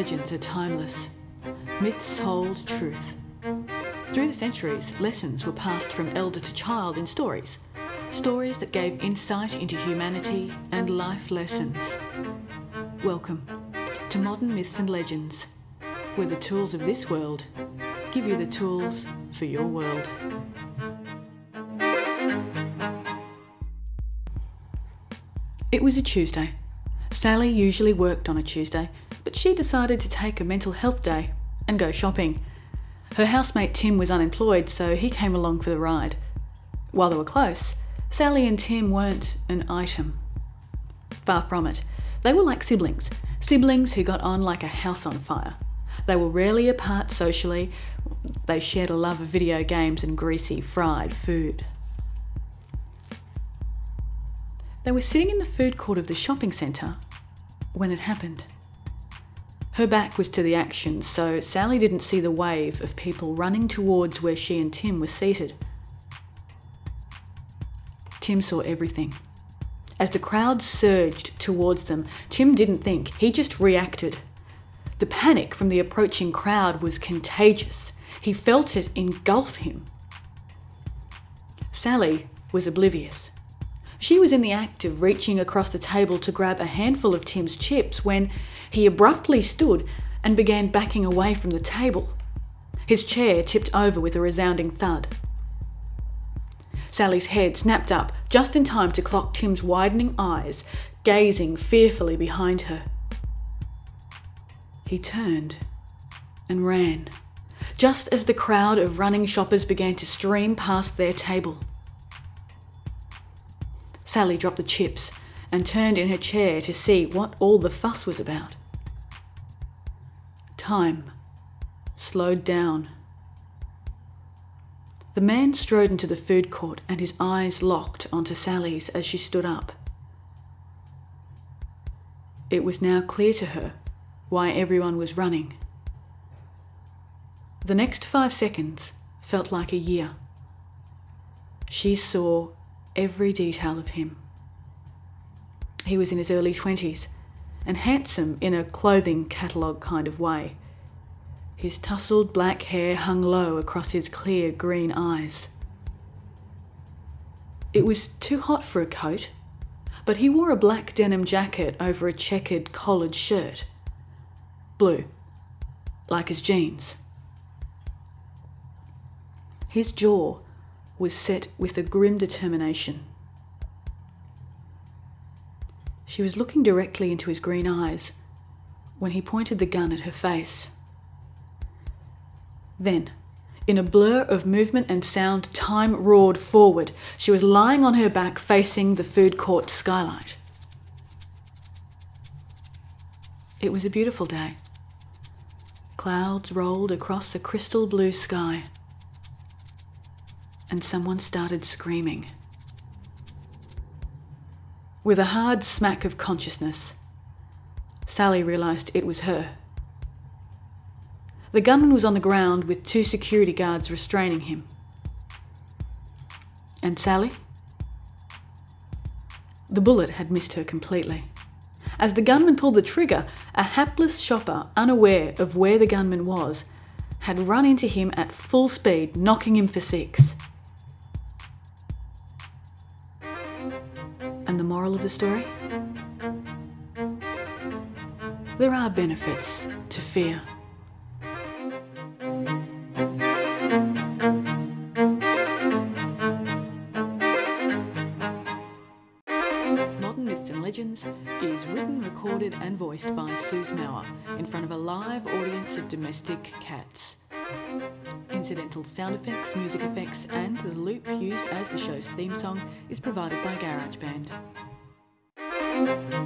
legends are timeless. Myths hold truth. Through the centuries, lessons were passed from elder to child in stories. Stories that gave insight into humanity and life lessons. Welcome to Modern Myths and Legends, where the tools of this world give you the tools for your world. It was a Tuesday. Sally usually worked on a Tuesday, but she decided to take a mental health day and go shopping. Her housemate Tim was unemployed, so he came along for the ride. While they were close, Sally and Tim weren't an item. Far from it. They were like siblings, siblings who got on like a house on fire. They were rarely apart socially. They shared a love of video games and greasy fried food. They were sitting in the food court of the shopping centre when it happened. Her back was to the action, so Sally didn't see the wave of people running towards where she and Tim were seated. Tim saw everything. As the crowd surged towards them, Tim didn't think, he just reacted. The panic from the approaching crowd was contagious. He felt it engulf him. Sally was oblivious. She was in the act of reaching across the table to grab a handful of Tim's chips when he abruptly stood and began backing away from the table. His chair tipped over with a resounding thud. Sally's head snapped up just in time to clock Tim's widening eyes, gazing fearfully behind her. He turned and ran, just as the crowd of running shoppers began to stream past their table. Sally dropped the chips and turned in her chair to see what all the fuss was about. Time slowed down. The man strode into the food court and his eyes locked onto Sally's as she stood up. It was now clear to her why everyone was running. The next five seconds felt like a year. She saw every detail of him. He was in his early 20s and handsome in a clothing catalogue kind of way. His tousled black hair hung low across his clear green eyes. It was too hot for a coat, but he wore a black denim jacket over a checkered collared shirt. Blue, like his jeans. His jaw was set with a grim determination. She was looking directly into his green eyes when he pointed the gun at her face. Then, in a blur of movement and sound, time roared forward. She was lying on her back facing the food court skylight. It was a beautiful day. Clouds rolled across a crystal blue sky and someone started screaming. With a hard smack of consciousness, Sally realised it was her. The gunman was on the ground with two security guards restraining him. And Sally? The bullet had missed her completely. As the gunman pulled the trigger, a hapless shopper, unaware of where the gunman was, had run into him at full speed, knocking him for six. Moral of the story? There are benefits to fear. Modern Myths and Legends is written, recorded, and voiced by Suze Mauer in front of a live audience of domestic cats. Incidental sound effects, music effects, and the loop used as the show's theme song is provided by GarageBand thank you